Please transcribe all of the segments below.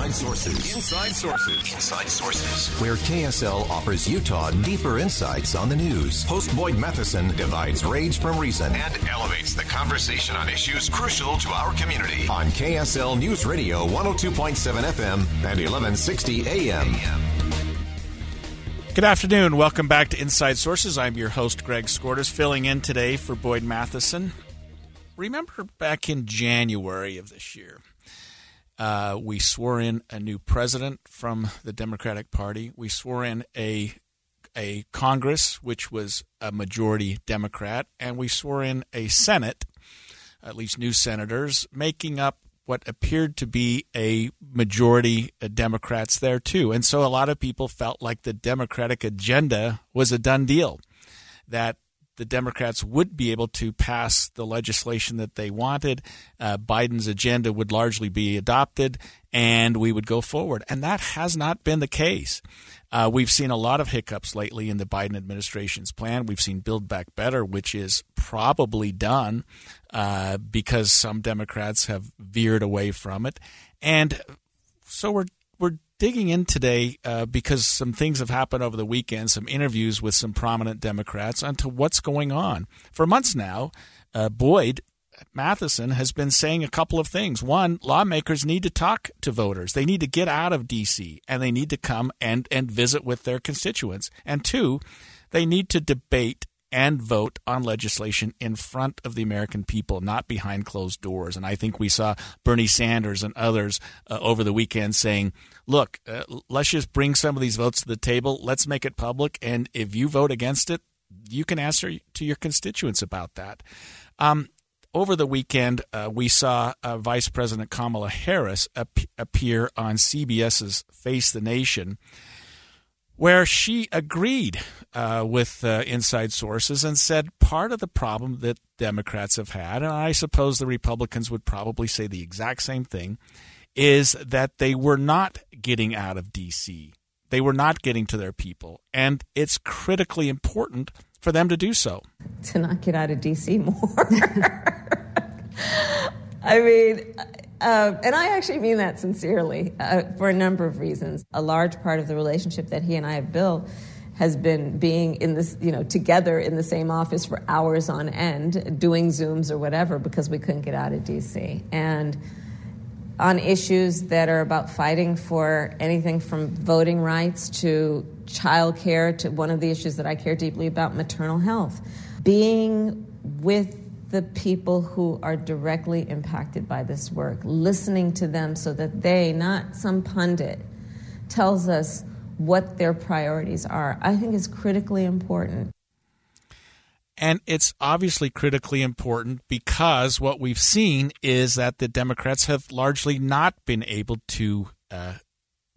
Inside Sources. Inside Sources. Inside Sources. Where KSL offers Utah deeper insights on the news. Host Boyd Matheson divides rage from reason and elevates the conversation on issues crucial to our community. On KSL News Radio 102.7 FM and 1160 AM. Good afternoon. Welcome back to Inside Sources. I'm your host, Greg Skordas, filling in today for Boyd Matheson. Remember back in January of this year, uh, we swore in a new president from the Democratic Party. We swore in a a Congress which was a majority Democrat, and we swore in a Senate, at least new senators, making up what appeared to be a majority Democrats there too. And so a lot of people felt like the Democratic agenda was a done deal, that the Democrats would be able to pass the legislation that they wanted. Uh, Biden's agenda would largely be adopted, and we would go forward. And that has not been the case. Uh, we've seen a lot of hiccups lately in the Biden administration's plan. We've seen Build Back Better, which is probably done uh, because some Democrats have veered away from it. And so we're we're digging in today uh, because some things have happened over the weekend, some interviews with some prominent Democrats onto what's going on. For months now, uh, Boyd Matheson has been saying a couple of things. One, lawmakers need to talk to voters. They need to get out of D.C. and they need to come and, and visit with their constituents. And two, they need to debate and vote on legislation in front of the American people, not behind closed doors. And I think we saw Bernie Sanders and others uh, over the weekend saying, look, uh, let's just bring some of these votes to the table. Let's make it public. And if you vote against it, you can answer to your constituents about that. Um, over the weekend, uh, we saw uh, Vice President Kamala Harris ap- appear on CBS's Face the Nation where she agreed uh, with uh, inside sources and said part of the problem that Democrats have had, and I suppose the Republicans would probably say the exact same thing, is that they were not getting out of D.C. They were not getting to their people, and it's critically important for them to do so. To not get out of D.C. more. I mean, uh, and I actually mean that sincerely uh, for a number of reasons. A large part of the relationship that he and I have built has been being in this, you know, together in the same office for hours on end, doing Zooms or whatever, because we couldn't get out of DC. And on issues that are about fighting for anything from voting rights to child care to one of the issues that I care deeply about, maternal health. Being with the people who are directly impacted by this work, listening to them so that they, not some pundit, tells us what their priorities are, I think is critically important. And it's obviously critically important because what we've seen is that the Democrats have largely not been able to uh,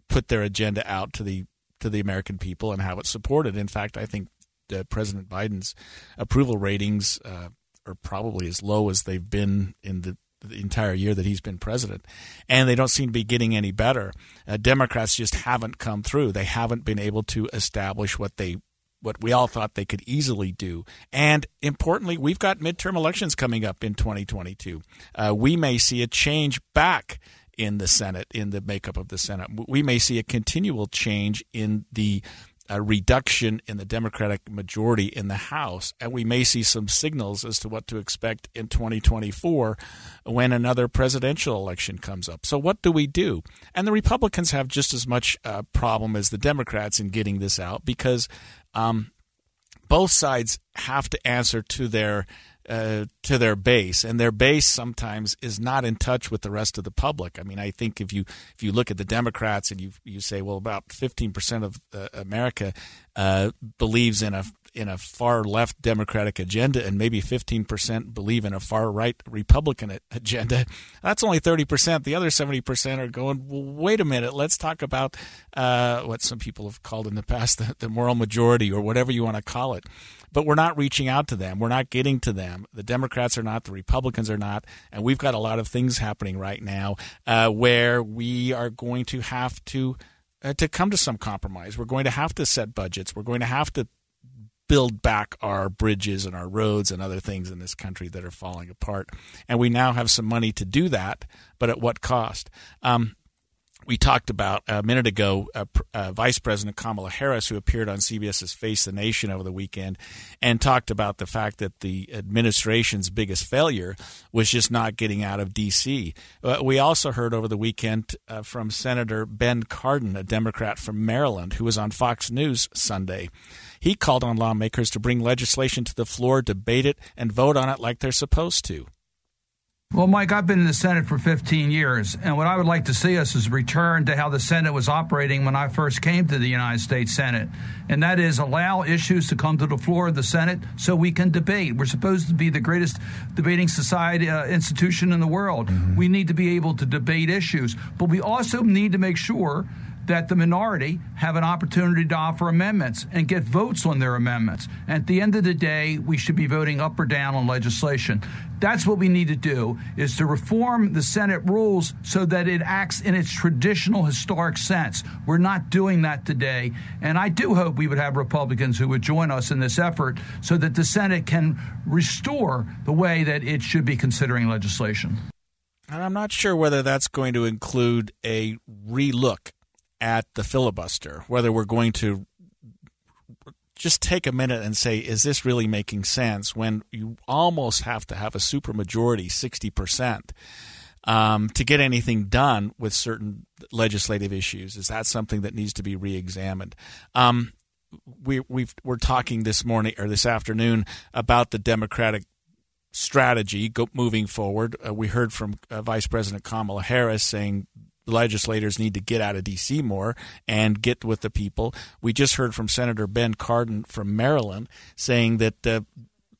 put their agenda out to the to the American people and have it supported. In fact, I think uh, President Biden's approval ratings uh, are probably as low as they've been in the, the, entire year that he's been president, and they don't seem to be getting any better. Uh, Democrats just haven't come through. They haven't been able to establish what they what we all thought they could easily do. And importantly, we've got midterm elections coming up in 2022. Uh, we may see a change back in the Senate, in the makeup of the Senate. We may see a continual change in the a reduction in the Democratic majority in the House, and we may see some signals as to what to expect in 2024 when another presidential election comes up. So, what do we do? And the Republicans have just as much uh, problem as the Democrats in getting this out because um, both sides have to answer to their uh, to their base, and their base sometimes is not in touch with the rest of the public. I mean, I think if you if you look at the Democrats and you you say, well, about fifteen percent of uh, America uh, believes in a in a far left Democratic agenda and maybe 15% believe in a far right Republican agenda, that's only 30%. The other 70% are going, well, wait a minute, let's talk about uh, what some people have called in the past the, the moral majority or whatever you want to call it. But we're not reaching out to them. We're not getting to them. The Democrats are not, the Republicans are not. And we've got a lot of things happening right now uh, where we are going to have to. Uh, to come to some compromise. We're going to have to set budgets. We're going to have to build back our bridges and our roads and other things in this country that are falling apart. And we now have some money to do that, but at what cost? Um, we talked about a minute ago uh, uh, Vice President Kamala Harris, who appeared on CBS's Face the Nation over the weekend, and talked about the fact that the administration's biggest failure was just not getting out of D.C. Uh, we also heard over the weekend uh, from Senator Ben Cardin, a Democrat from Maryland, who was on Fox News Sunday. He called on lawmakers to bring legislation to the floor, debate it, and vote on it like they're supposed to. Well, Mike, I've been in the Senate for 15 years, and what I would like to see us is return to how the Senate was operating when I first came to the United States Senate, and that is allow issues to come to the floor of the Senate so we can debate. We're supposed to be the greatest debating society uh, institution in the world. Mm-hmm. We need to be able to debate issues, but we also need to make sure that the minority have an opportunity to offer amendments and get votes on their amendments. And at the end of the day, we should be voting up or down on legislation. That's what we need to do is to reform the Senate rules so that it acts in its traditional historic sense. We're not doing that today. And I do hope we would have Republicans who would join us in this effort so that the Senate can restore the way that it should be considering legislation. And I'm not sure whether that's going to include a relook at the filibuster, whether we're going to just take a minute and say, is this really making sense when you almost have to have a supermajority, 60%, um, to get anything done with certain legislative issues? Is that something that needs to be reexamined? Um, we, we are talking this morning or this afternoon about the Democratic strategy go, moving forward. Uh, we heard from uh, Vice President Kamala Harris saying legislators need to get out of D.C. more and get with the people. We just heard from Senator Ben Cardin from Maryland saying that uh,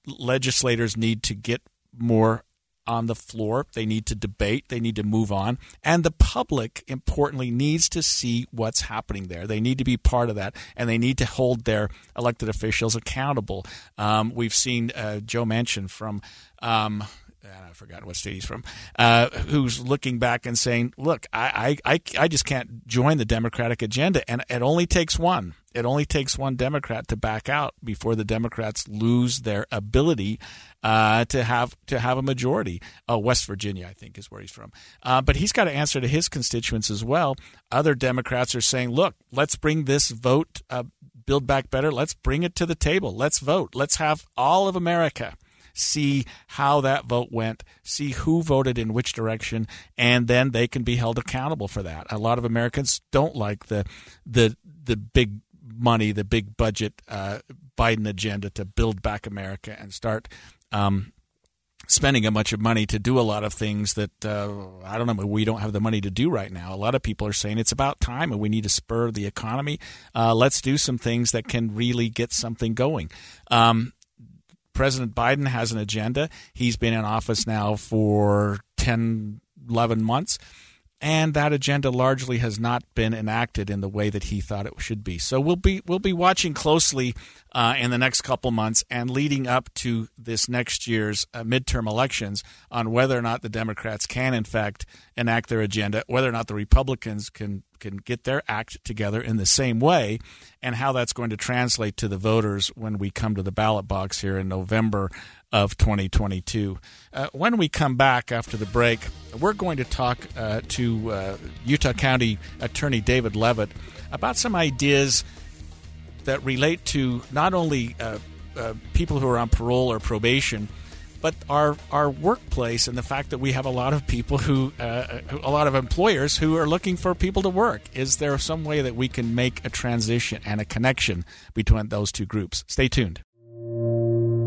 legislators need to get more on the floor. They need to debate. They need to move on. And the public, importantly, needs to see what's happening there. They need to be part of that, and they need to hold their elected officials accountable. Um, we've seen uh, Joe Manchin from. Um, I forgot what state he's from, uh, who's looking back and saying, "Look, I, I, I just can't join the Democratic agenda, and it only takes one. It only takes one Democrat to back out before the Democrats lose their ability uh, to have to have a majority. Oh, West Virginia, I think, is where he's from. Uh, but he's got to answer to his constituents as well. Other Democrats are saying, "Look, let's bring this vote." Uh, build back better. Let's bring it to the table. Let's vote. Let's have all of America see how that vote went, see who voted in which direction, and then they can be held accountable for that. A lot of Americans don't like the the the big money, the big budget uh, Biden agenda to build back America and start. Um, spending a bunch of money to do a lot of things that uh, I don't know we don't have the money to do right now. A lot of people are saying it's about time and we need to spur the economy. Uh, let's do some things that can really get something going. Um, President Biden has an agenda. He's been in office now for 10, 11 months and that agenda largely has not been enacted in the way that he thought it should be. So we'll be we'll be watching closely uh, in the next couple months and leading up to this next year's uh, midterm elections on whether or not the Democrats can in fact enact their agenda, whether or not the Republicans can can get their act together in the same way, and how that's going to translate to the voters when we come to the ballot box here in November of 2022. Uh, when we come back after the break, we're going to talk uh, to uh, Utah County Attorney David Leavitt about some ideas that relate to not only uh, uh, people who are on parole or probation, but our our workplace and the fact that we have a lot of people who, uh, a lot of employers who are looking for people to work. Is there some way that we can make a transition and a connection between those two groups? Stay tuned.